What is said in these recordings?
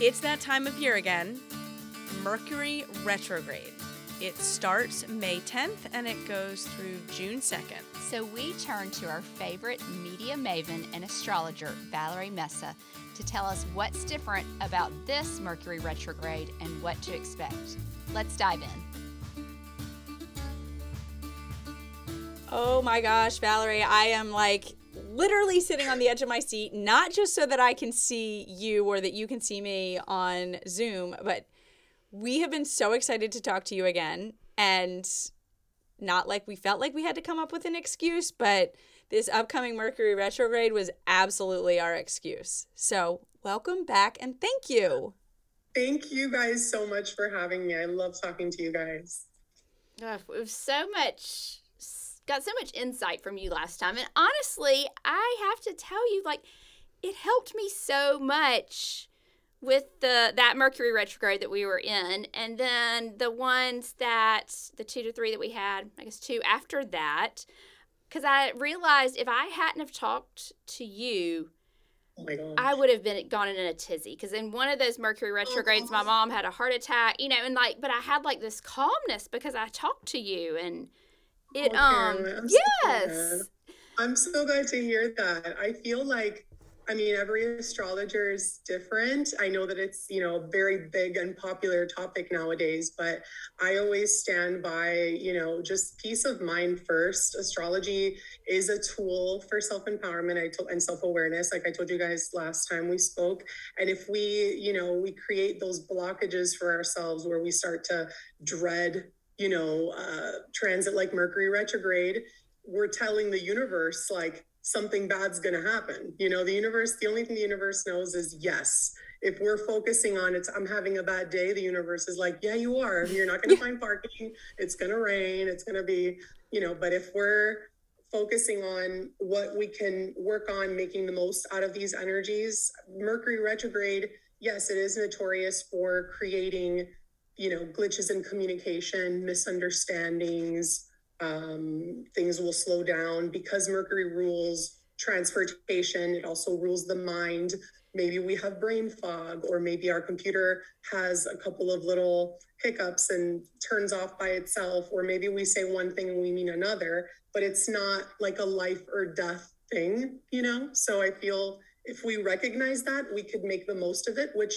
It's that time of year again. Mercury retrograde. It starts May 10th and it goes through June 2nd. So we turn to our favorite media maven and astrologer, Valerie Mesa, to tell us what's different about this Mercury retrograde and what to expect. Let's dive in. Oh my gosh, Valerie, I am like literally sitting on the edge of my seat, not just so that I can see you or that you can see me on Zoom, but we have been so excited to talk to you again. And not like we felt like we had to come up with an excuse, but this upcoming Mercury retrograde was absolutely our excuse. So, welcome back and thank you. Thank you guys so much for having me. I love talking to you guys. Oh, it was so much got so much insight from you last time. And honestly, I have to tell you, like, it helped me so much with the that Mercury retrograde that we were in, and then the ones that the two to three that we had, I guess two after that, because I realized if I hadn't have talked to you. Oh I would have been gone in a tizzy because in one of those Mercury retrogrades, oh. my mom had a heart attack, you know, and like, but I had like this calmness because I talked to you and it um I'm yes. So I'm so glad to hear that. I feel like I mean every astrologer is different. I know that it's, you know, a very big and popular topic nowadays, but I always stand by, you know, just peace of mind first. Astrology is a tool for self-empowerment I told and self-awareness like I told you guys last time we spoke. And if we, you know, we create those blockages for ourselves where we start to dread you know, uh, transit like Mercury retrograde, we're telling the universe like something bad's going to happen. You know, the universe, the only thing the universe knows is yes. If we're focusing on it's, I'm having a bad day, the universe is like, yeah, you are. You're not going to find parking. It's going to rain. It's going to be, you know, but if we're focusing on what we can work on making the most out of these energies, Mercury retrograde, yes, it is notorious for creating you know, glitches in communication, misunderstandings, um, things will slow down because Mercury rules transportation. It also rules the mind. Maybe we have brain fog, or maybe our computer has a couple of little hiccups and turns off by itself, or maybe we say one thing and we mean another, but it's not like a life or death thing, you know? So I feel if we recognize that, we could make the most of it, which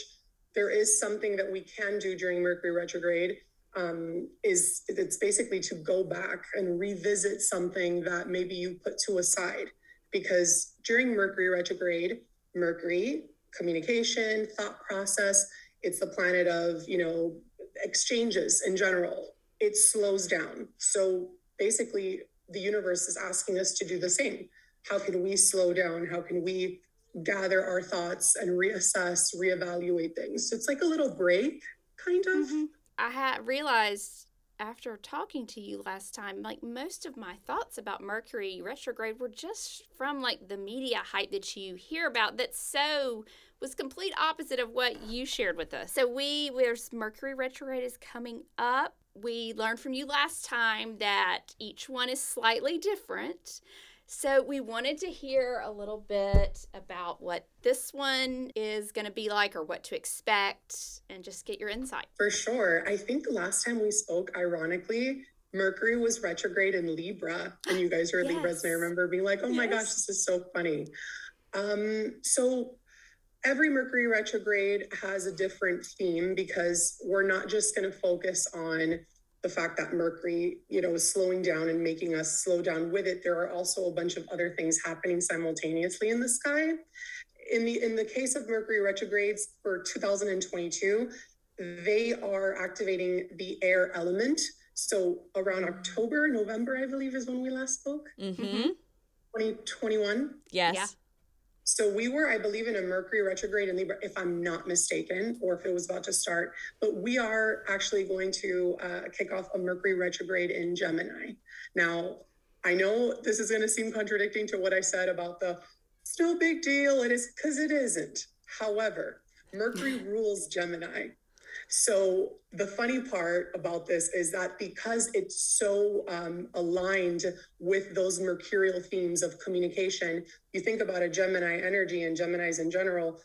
there is something that we can do during Mercury retrograde. Um, is it's basically to go back and revisit something that maybe you put to a side because during Mercury retrograde, Mercury communication, thought process, it's the planet of you know exchanges in general. It slows down. So basically, the universe is asking us to do the same. How can we slow down? How can we gather our thoughts and reassess, reevaluate things. So it's like a little break, kind of. Mm-hmm. I had realized after talking to you last time, like most of my thoughts about Mercury retrograde were just from like the media hype that you hear about that so was complete opposite of what you shared with us. So we there's Mercury retrograde is coming up. We learned from you last time that each one is slightly different. So, we wanted to hear a little bit about what this one is going to be like or what to expect and just get your insight. For sure. I think last time we spoke, ironically, Mercury was retrograde in Libra, and you guys were yes. Libras. And I remember being like, oh yes. my gosh, this is so funny. Um, so, every Mercury retrograde has a different theme because we're not just going to focus on the fact that Mercury, you know, is slowing down and making us slow down with it. There are also a bunch of other things happening simultaneously in the sky. In the in the case of Mercury retrogrades for 2022, they are activating the air element. So around October, November, I believe, is when we last spoke. Mm-hmm. 2021. Yes. Yeah. So we were, I believe, in a Mercury retrograde in Libra, if I'm not mistaken, or if it was about to start. But we are actually going to uh, kick off a Mercury retrograde in Gemini. Now, I know this is going to seem contradicting to what I said about the it's no big deal. It is because it isn't. However, Mercury rules Gemini. So the funny part about this is that because it's so um, aligned with those mercurial themes of communication, you think about a Gemini energy and Geminis in general,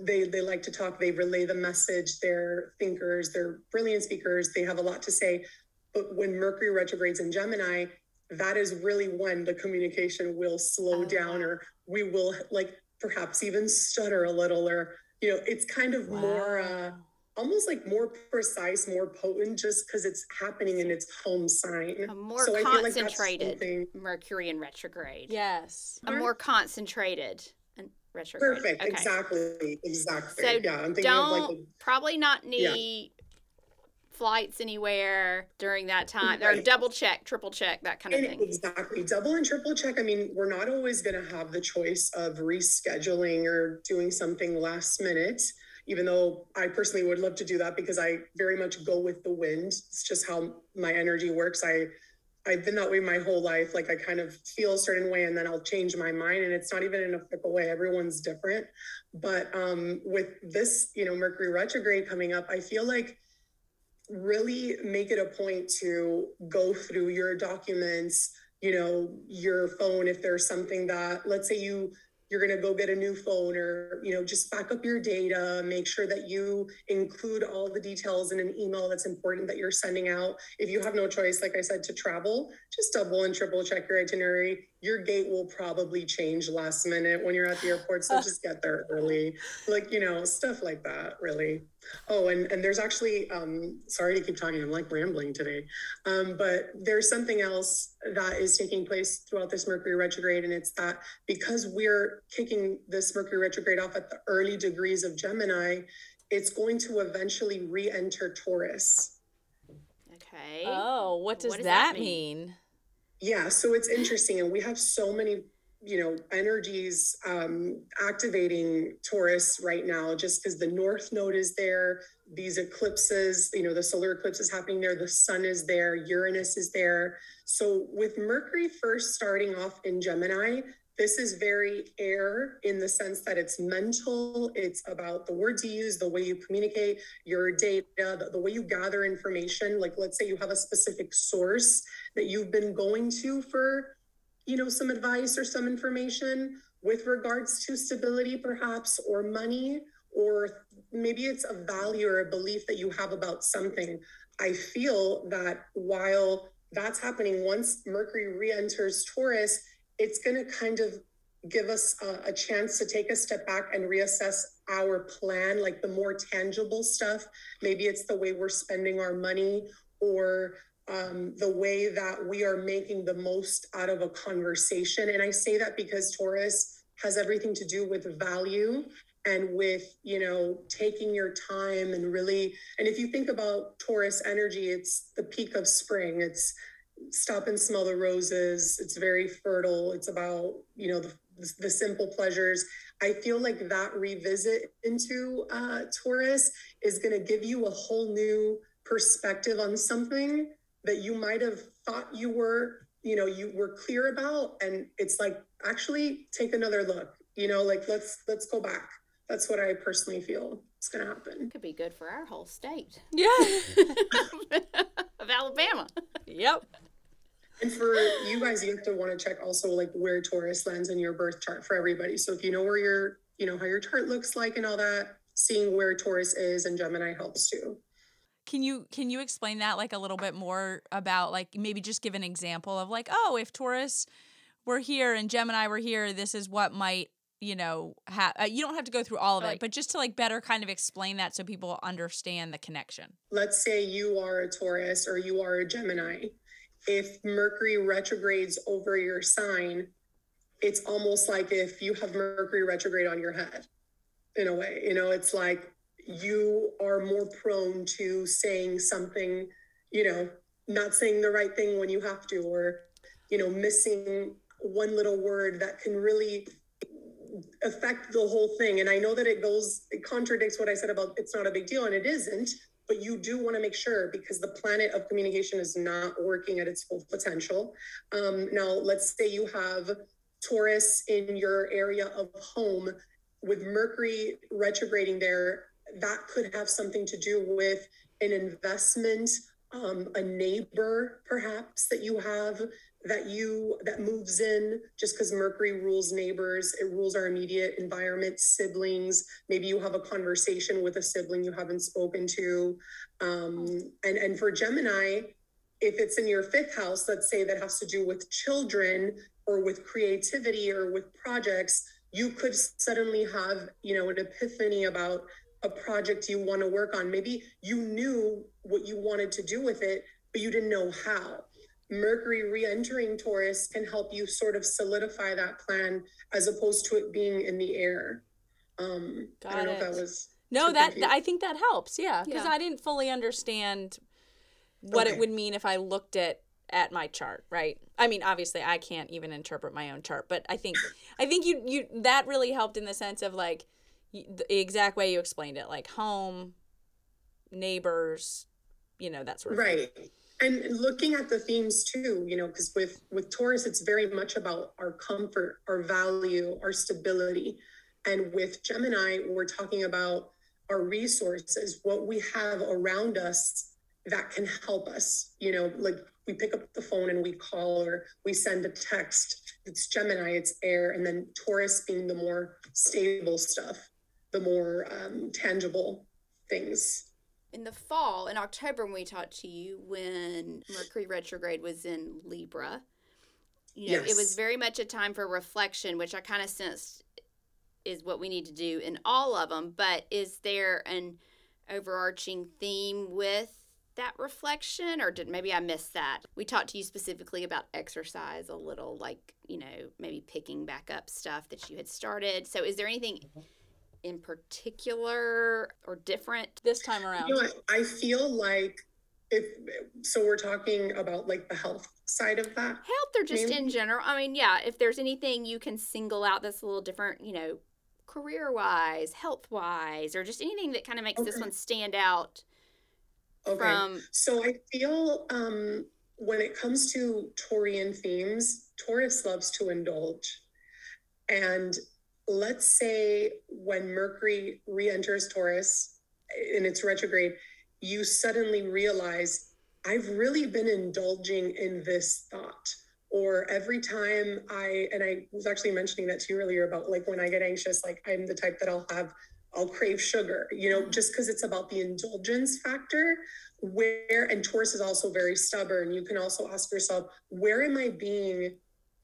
they they like to talk they relay the message they're thinkers they're brilliant speakers they have a lot to say but when mercury retrogrades in gemini that is really when the communication will slow Oh, down or we will like perhaps even stutter a little or you know it's kind of more uh Wow. Almost like more precise more potent just because it's happening in its home sign A more So I feel like concentrated Mercury in retrograde. Yes. A more concentrated retrograde. perfect Okay. exactly exactly So yeah i'm thinking of like Don't probably not Yeah. need flights anywhere during that time. Or double check, triple check, that kind of And thing. exactly. Double and triple check. I mean, we're not always going to have the choice of rescheduling or doing something last minute, even though I personally would love to do that because I very much go with the wind. It's just how my energy works. I I've been that way my whole life. Like I kind of feel a certain way and then I'll change my mind and it's not even in a fickle way. Everyone's different. But um with this, you know, Mercury retrograde coming up, I feel like really make it a point to go through your documents you know your phone if there's something that let's say you you're going to go get a new phone or you know just back up your data make sure that you include all the details in an email that's important that you're sending out. If you have no choice like i said to travel just double and triple check your itinerary. Your gate will probably change last minute when you're at the airport so just get there early. Like you know stuff like that really Oh, and, and there's actually, um, sorry to keep talking, I'm like rambling today. Um, but there's something else that is taking place throughout this Mercury retrograde. And it's that because we're kicking this Mercury retrograde off at the early degrees of Gemini, it's going to eventually re enter Taurus. Okay. Oh, what does, What does that, that mean? mean? Yeah, so it's interesting. And we have so many, you know, energies um, activating Taurus right now, just because the North Node is there, these eclipses, you know, the solar eclipse is happening there, the sun is there, Uranus is there. So with Mercury first starting off in Gemini, this is very air in the sense that it's mental, it's about the words you use, the way you communicate, your data, the, the way you gather information. Like, let's say you have a specific source that you've been going to for you know some advice or some information with regards to stability perhaps or money or maybe it's a value or a belief that you have about something. I feel that while that's happening once mercury re-enters taurus it's going to kind of give us a, a chance to take a step back and reassess our plan like the more tangible stuff. Maybe it's the way we're spending our money or um, the way that we are making the most out of a conversation. And I say that because Taurus has everything to do with value and with, you know, taking your time and really, and if you think about Taurus energy, it's the peak of spring. It's stop and smell the roses. It's very fertile. It's about, you know, the, the simple pleasures. I feel like that revisit into uh, Taurus is going to give you a whole new perspective on something that you might have thought you were, you know, you were clear about. And it's like, actually take another look, you know, like let's, let's go back. That's what I personally feel is going to happen. Could be good for our whole state Yeah. of Alabama. yep. And for you guys, you have to want to check also like where Taurus lands in your birth chart for everybody. So if you know where your, you know, how your chart looks like and all that, seeing where Taurus is and Gemini helps too. Can you can you explain that like a little bit more about like maybe just give an example of like oh if Taurus were here and Gemini were here this is what might you know have uh, you don't have to go through all of Right. it but just to like better kind of explain that so people understand the connection. let's say you are a Taurus or you are a Gemini, if Mercury retrogrades over your sign, it's almost like if you have Mercury retrograde on your head, in a way. You know, it's like you are more prone to saying something, you know, not saying the right thing when you have to, or, you know, missing one little word that can really affect the whole thing. And I know that it goes, it contradicts what I said about it's not a big deal, and it isn't, but you do want to make sure because the planet of communication is not working at its full potential. Um, now, let's say you have Taurus in your area of home with Mercury retrograding there, that could have something to do with an investment, um, a neighbor perhaps that you have that you that moves in just because mercury rules neighbors it rules our immediate environment siblings. Maybe you have a conversation with a sibling you haven't spoken to. Um, and and for gemini if it's in your fifth house let's say that has to do with children or with creativity or with projects you could suddenly have you know an epiphany about a project you want to work on maybe you knew what you wanted to do with it but you didn't know how Mercury re entering Taurus can help you sort of solidify that plan as opposed to it being in the air. Um, I don't know if that was. No, that confused. I think that helps. Yeah, because Yeah. I didn't fully understand what it would mean if I looked at at my chart, right? I mean, obviously I can't even interpret my own chart, but I think I think you you that really helped in the sense of like y- the exact way you explained it, like home, neighbors, you know, that sort of thing. right. And looking at the themes too you know because with with taurus it's very much about our comfort our value our stability. And with gemini we're talking about our resources what we have around us that can help us you know like we pick up the phone and we call or we send a text. It's gemini it's air and then taurus being the more stable stuff the more um, tangible things in the fall, in October, when we talked to you, when Mercury retrograde was in Libra, you know, it was very much a time for reflection, which I kind of sensed is what we need to do in all of them. But is there an overarching theme with that reflection, or did maybe I missed that? We talked to you specifically about exercise a little, like you know, maybe picking back up stuff that you had started. So, is there anything in particular or different This time around. You know. I feel like if so, we're talking about like the health side of that. health or just in general i mean yeah if there's anything you can single out that's a little different you know career wise health wise or just anything that kind of makes this one stand out Okay. from So I feel um, when it comes to Taurian themes, Taurus loves to indulge. And let's say when Mercury re enters Taurus in its retrograde, you suddenly realize, I've really been indulging in this thought. Or every time I, and I was actually mentioning that to you earlier about like when I get anxious, like I'm the type that I'll have, I'll crave sugar, you know, just because it's about the indulgence factor where and taurus is also very stubborn you can also ask yourself where am i being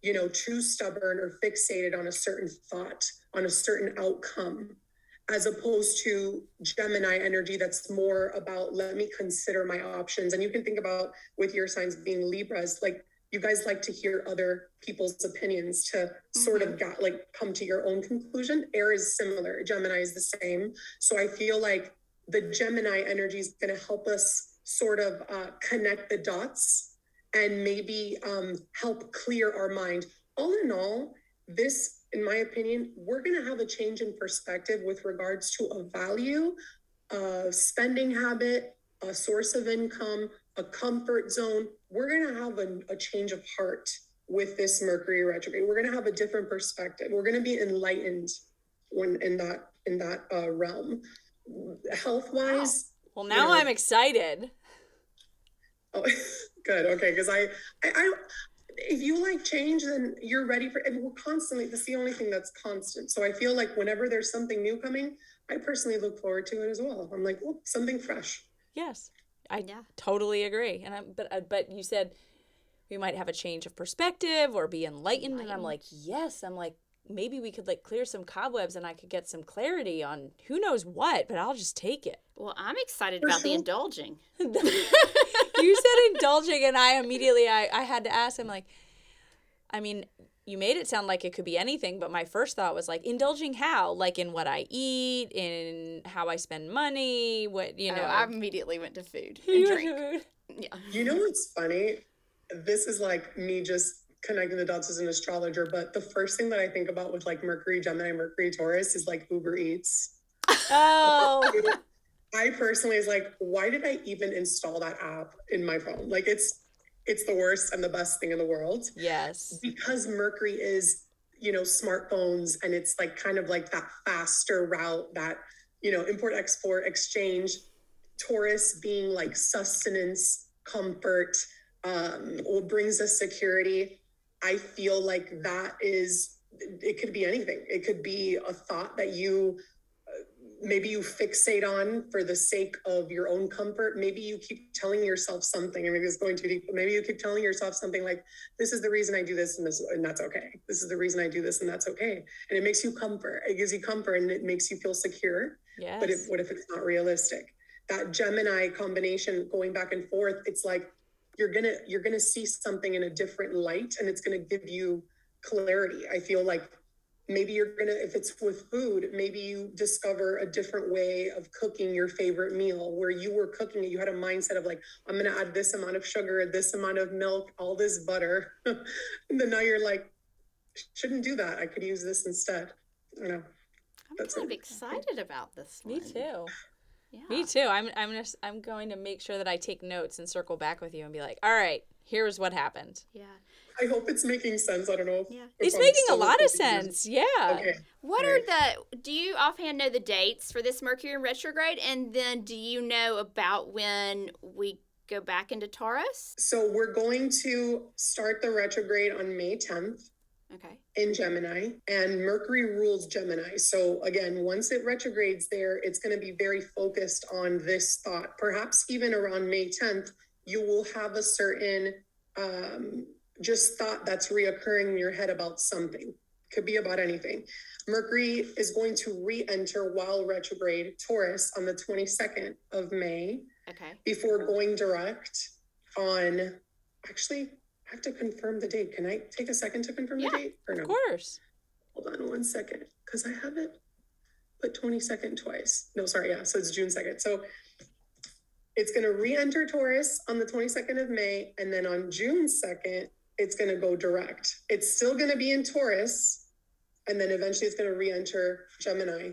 you know too stubborn or fixated on a certain thought on a certain outcome as opposed to gemini energy that's more about let me consider my options. And you can think about with your signs being libras like you guys like to hear other people's opinions to sort of got like come to your own conclusion. Air is similar. Gemini is the same. So i feel like the Gemini energy is going to help us sort of uh, connect the dots and maybe um, help clear our mind. All in all, this, in my opinion, we're going to have a change in perspective with regards to a value, a spending habit, a source of income, a comfort zone. We're going to have a, a change of heart with this Mercury retrograde. We're going to have a different perspective. We're going to be enlightened when in that in that uh, realm health wise Well, now know- I'm excited. oh good okay because I, I i if you like change then you're ready for and we're constantly that's the only thing that's constant so i feel like whenever there's something new coming i personally look forward to it as well i'm like oh something fresh Yes, I Yeah. totally agree. And I, but uh, but you said we might have a change of perspective or be enlightened, and I'm like, yes. I'm like, maybe we could like clear some cobwebs, and I could get some clarity on who knows what. But I'll just take it. well i'm excited For about the indulging you said indulging, and I immediately I I had to ask him like, I mean. You made it sound like it could be anything, but my first thought was like indulging how? Like in what I eat, in how I spend money, what you you know. know i immediately went to food and drink food. yeah you know what's funny this is like me just connecting the dots as an astrologer but the first thing that i think about with like mercury gemini mercury taurus is like uber eats Oh, I personally is like, why did I even install that app in my phone? Like it's it's the worst and the best thing in the world yes. because Mercury is, you know, smartphones and it's like kind of like that faster route that, you know, import export exchange, Taurus being like sustenance, comfort, um, what brings us security. I feel like that is, it could be anything. It could be a thought that you maybe you fixate on for the sake of your own comfort. Maybe you keep telling yourself something, and maybe it's going too deep, but maybe you keep telling yourself something like, this is the reason I do this and this, and that's okay. This is the reason I do this and that's okay. And it makes you comfort. It gives you comfort and it makes you feel secure. Yes. But if, what if it's not realistic? That Gemini combination going back and forth, it's like you're gonna you're gonna see something in a different light, and it's gonna give you clarity. I feel like maybe you're gonna if it's with food, maybe you discover a different way of cooking your favorite meal where you were cooking it. You had a mindset of like, I'm gonna add this amount of sugar, this amount of milk, all this butter, and then now you're like, shouldn't do that. I could use this instead. I know. I'm That's kind of excited about this Me too. Yeah. Me too. I'm I'm just I'm going to make sure that I take notes and circle back with you and be like, all right, here's what happened. Yeah. I hope it's making sense. I don't know. If, Yeah. if It's I'm making a lot of confused. sense. Yeah. Okay. What Right. are the? Do you offhand know the dates for this Mercury in retrograde, and then do you know about when we go back into Taurus? So we're going to start the retrograde on May 10th Okay. in Gemini, and Mercury rules Gemini. So again, once it retrogrades there, it's going to be very focused on this thought. Perhaps even around May 10th, you will have a certain um, just thought that's reoccurring in your head about something. Could be about anything. Mercury is going to re-enter while retrograde Taurus on the 22nd of May Okay. before going direct on actually I have to confirm the date. Can I take a second to confirm Yeah, the date or no? Of course. Hold on one second because I have it put 22nd twice. No, sorry, yeah. So it's June 2nd. So it's going to re-enter Taurus on the 22nd of May and then on June 2nd it's going to go direct. It's still going to be in Taurus and then eventually it's going to re-enter Gemini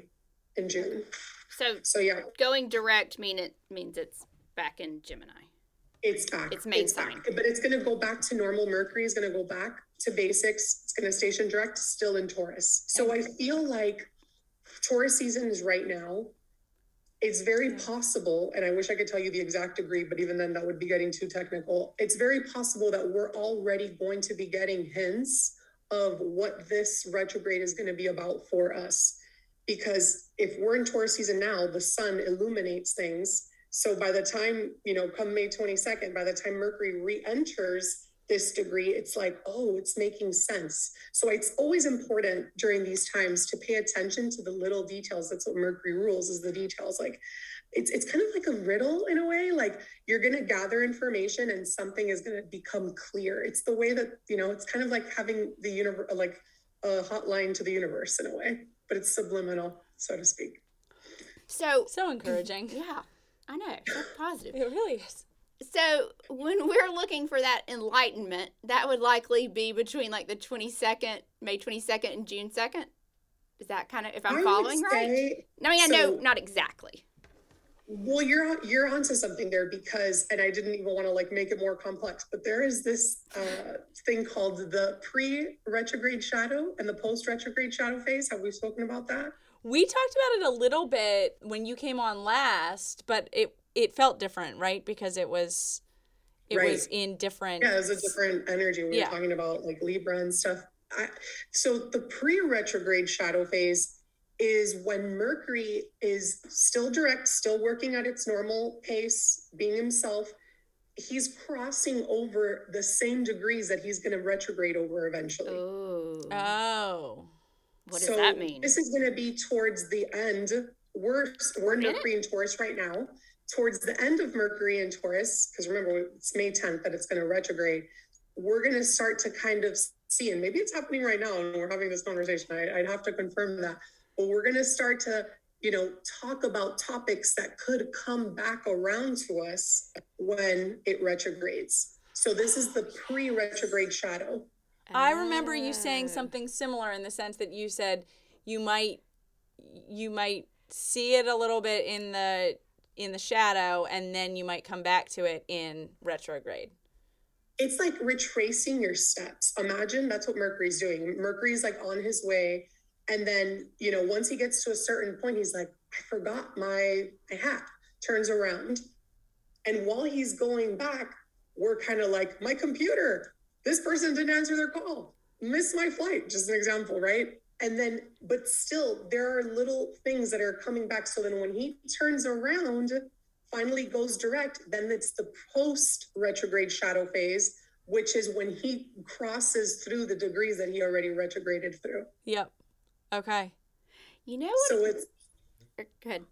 in June. So So yeah, going direct mean it means it's back in Gemini. It's back. It's main back. sign. But it's going to go back to normal. Mercury is going to go back to basics. It's going to station direct, still in Taurus. So I feel like Taurus season is right now. It's very possible, and I wish I could tell you the exact degree, but even then, that would be getting too technical. It's very possible that we're already going to be getting hints of what this retrograde is going to be about for us. Because if we're in Taurus season now, the sun illuminates things. So by the time, you know, come May 22nd, by the time Mercury re enters this degree, it's like, oh, it's making sense. So it's always important during these times to pay attention to the little details. That's what Mercury rules is the details. Like it's it's kind of like a riddle in a way. Like you're gonna gather information and something is gonna become clear. It's the way that, you know, it's kind of like having the universe like a hotline to the universe in a way, but it's subliminal, so to speak. So So encouraging. yeah, I know. So positive. It really is. So when we're looking for that enlightenment, that would likely be between like the 22nd, May 22nd and June 2nd. Is that kind of if I I'm would following right? say- I mean, I know so- not exactly. Well, you're you're onto something there because, and I didn't even want to like make it more complex, but there is this uh, thing called the pre-retrograde shadow and the post-retrograde shadow phase. Have we spoken about that? We talked about it a little bit when you came on last, but it it felt different, right? Because it was it Right. was in different Yeah, it's a different energy. We Yeah. were talking about like Libra and stuff. I, so the pre-retrograde shadow phase is when Mercury is still direct, still working at its normal pace, being himself. He's crossing over the same degrees that he's going to retrograde over eventually. Oh, Oh. What does So that mean? This is going to be towards the end. We're we're in In? Mercury and Taurus right now. Towards the end of Mercury and Taurus, because remember it's May 10th that it's going to retrograde. We're going to start to kind of see, and maybe it's happening right now, and we're having this conversation. I, I'd have to confirm that, but we're going to start to, you know, talk about topics that could come back around to us when it retrogrades. So this is the pre-retrograde shadow. I remember you saying Oh. something similar in the sense that you said you might you might see it a little bit in the in the shadow and then you might come back to it in retrograde. it's like retracing your steps. Imagine that's what Mercury's doing. Mercury's like on his way. And then, you know, once he gets to a certain point, he's like, I forgot my, my hat, turns around. And while he's going back, we're kind of like, my computer, this person didn't answer their call, missed my flight, just an example, right? And then, but still, there are little things that are coming back. So then when he turns around, finally goes direct, then it's the post retrograde shadow phase, which is when he crosses through the degrees that he already retrograded through. Yep. Okay. You know what? So it's, good.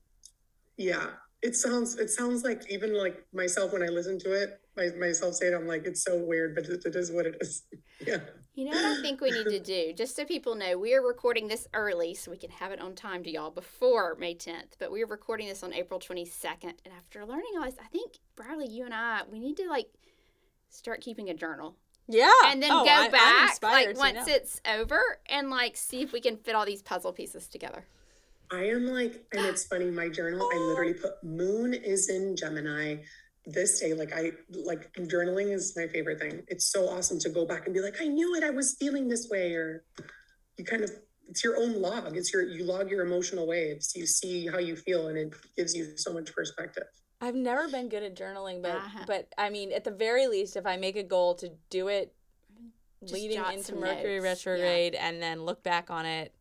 yeah, it sounds, it sounds like even like myself when I listen to it, my, myself say it, I'm like, it's so weird, but it, it is what it is. Yeah. You know what I think we need to do? Just so people know, we are recording this early so we can have it on time to y'all before May 10th. But we are recording this on April 22nd. And after learning all this, I think, Brierley, you and I, we need to like start keeping a journal. Yeah. And then Oh, go I- back like once know. it's over and like see if we can fit all these puzzle pieces together. I am like, and it's funny, my journal, I literally put moon is in Gemini this day. Like, I like journaling is my favorite thing. It's so awesome to go back and be like, I knew it, I was feeling this way. Or you kind of, it's your own log. It's your, you log your emotional waves. You see how you feel, and it gives you so much perspective. I've never been good at journaling, but Uh-huh. but I mean, at the very least, if I make a goal to do it Just leading into Mercury notes, yeah. retrograde and then look back on it,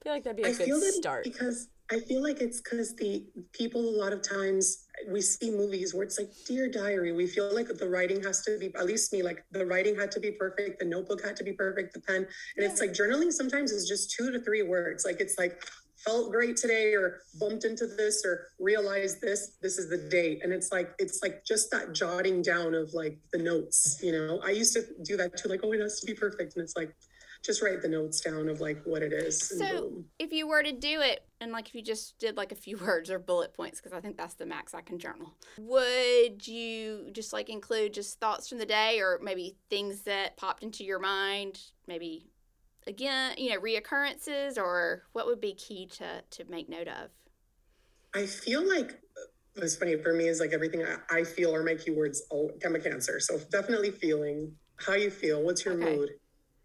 I feel like that'd be a I good feel that start. because I feel like it's because the people a lot of times we see movies where it's like dear diary. We feel like the writing has to be at least me like the writing had to be perfect, the notebook had to be perfect, the pen, and it's like journaling sometimes is just two to three words. Like it's like felt great today or bumped into this or realized this this is the date and it's like it's like just that jotting down of like the notes you know i used to do that too like oh it has to be perfect and it's like just write the notes down of like what it is So boom. if you were to do it, and like if you just did like a few words or bullet points, because I think that's the max I can journal, would you just like include just thoughts from the day or maybe things that popped into your mind, maybe again, you know, reoccurrences, or what would be key to to make note of? I feel like uh, what's funny for me is like everything I, I feel are my keywords. Oh, I'm a Cancer, so definitely feeling how you feel. What's your Okay. mood?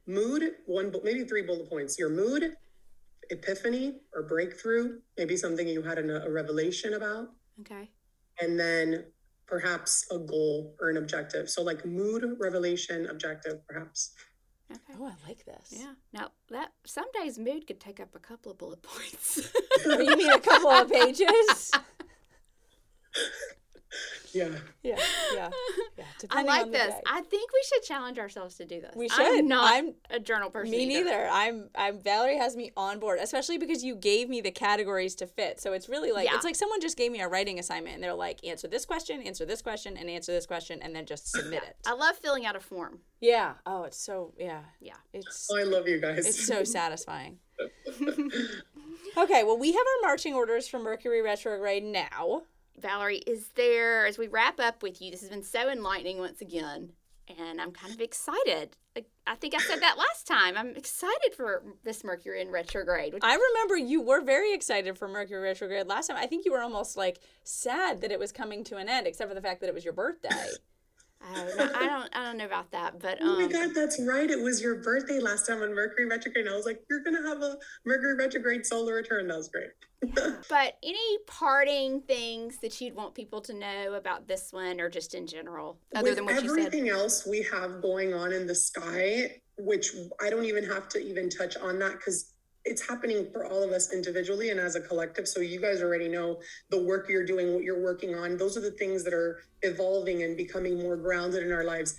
Mood, one, maybe three bullet points. Your mood, epiphany or breakthrough, maybe something you had an, a revelation about, Okay. and then perhaps a goal or an objective. So like mood, revelation, objective, perhaps. Okay. Oh, I like this. Yeah. Now that some days mood could take up a couple of bullet points. You mean a couple of pages? Yeah. Yeah, yeah, yeah. I like on the this. day. I think we should challenge ourselves to do this. We should. I'm not I'm- a journal person. Me either. neither. I'm. I'm. Valerie has me on board, especially because you gave me the categories to fit. So it's really like Yeah. it's like someone just gave me a writing assignment, and they're like, answer this question, answer this question, and answer this question, and then just submit it. I love filling out a form. Yeah. Oh, it's so. Yeah. Yeah. It's. Oh, I love you guys. It's so satisfying. okay. Well, we have our marching orders for Mercury retrograde now. Valerie, is there, as we wrap up with you, this has been so enlightening once again, and I'm kind of excited. I think I said that last time. I'm excited for this Mercury in retrograde. I remember you were very excited for Mercury retrograde last time. I think you were almost like sad that it was coming to an end, except for the fact that it was your birthday. I don't, know, I don't, I don't know about that, but Oh my um, God, that's right. It was your birthday last time on Mercury retrograde. And I was like, you're gonna have a Mercury retrograde solar return. That was great. but any parting things that you'd want people to know about this one, or just in general, other With than what you said? everything else we have going on in the sky, which I don't even have to even touch on that because it's happening for all of us individually and as a collective. So you guys already know the work you're doing, what you're working on. Those are the things that are evolving and becoming more grounded in our lives.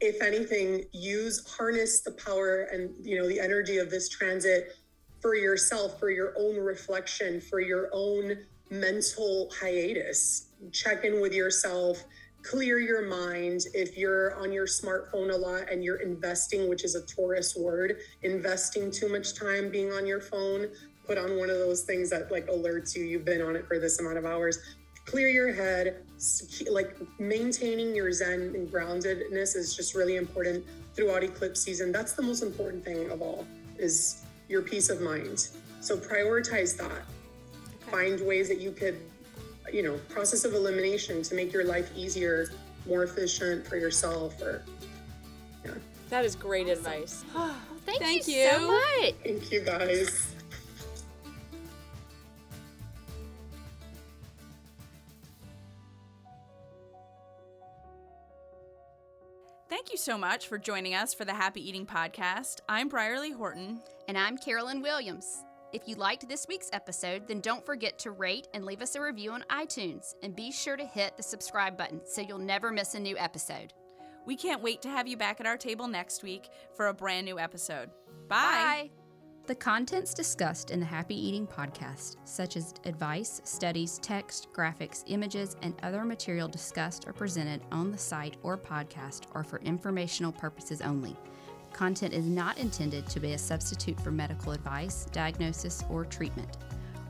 If anything, use harness the power and you know the energy of this transit for yourself, for your own reflection, for your own mental hiatus. Check in with yourself, clear your mind. If you're on your smartphone a lot and you're investing, which is a Taurus word, investing too much time being on your phone, put on one of those things that like alerts you you've been on it for this amount of hours. Clear your head, like maintaining your zen and groundedness is just really important throughout eclipse season. That's the most important thing of all is your peace of mind. So prioritize that. Find ways that you could, you know, process of elimination to make your life easier, more efficient for yourself or yeah That is great advice. Well, thank, Thank you, so much. thank you guys. Thank you so much for joining us for the Happy Eating Podcast. I'm Brierley Horton. And I'm Carolyn Williams. If you liked this week's episode, then don't forget to rate and leave us a review on iTunes. And be sure to hit the subscribe button so you'll never miss a new episode. We can't wait to have you back at our table next week for a brand new episode. Bye. The contents discussed in the Happy Eating podcast, such as advice, studies, text, graphics, images, and other material discussed or presented on the site or podcast, are for informational purposes only. Content is not intended to be a substitute for medical advice, diagnosis, or treatment.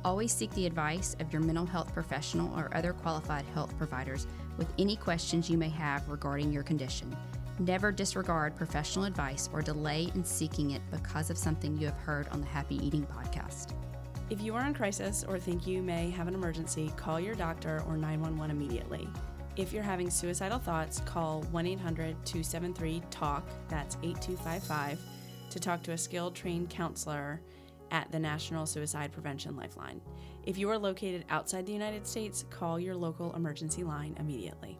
Always seek the advice of your mental health professional or other qualified health providers with any questions you may have regarding your condition. Never disregard professional advice or delay in seeking it because of something you have heard on the Happy Eating podcast. If you are in crisis or think you may have an emergency, call your doctor or 911 immediately. If you're having suicidal thoughts, call 1 800 273 TALK, that's 8255, to talk to a skilled trained counselor at the National Suicide Prevention Lifeline. If you are located outside the United States, call your local emergency line immediately.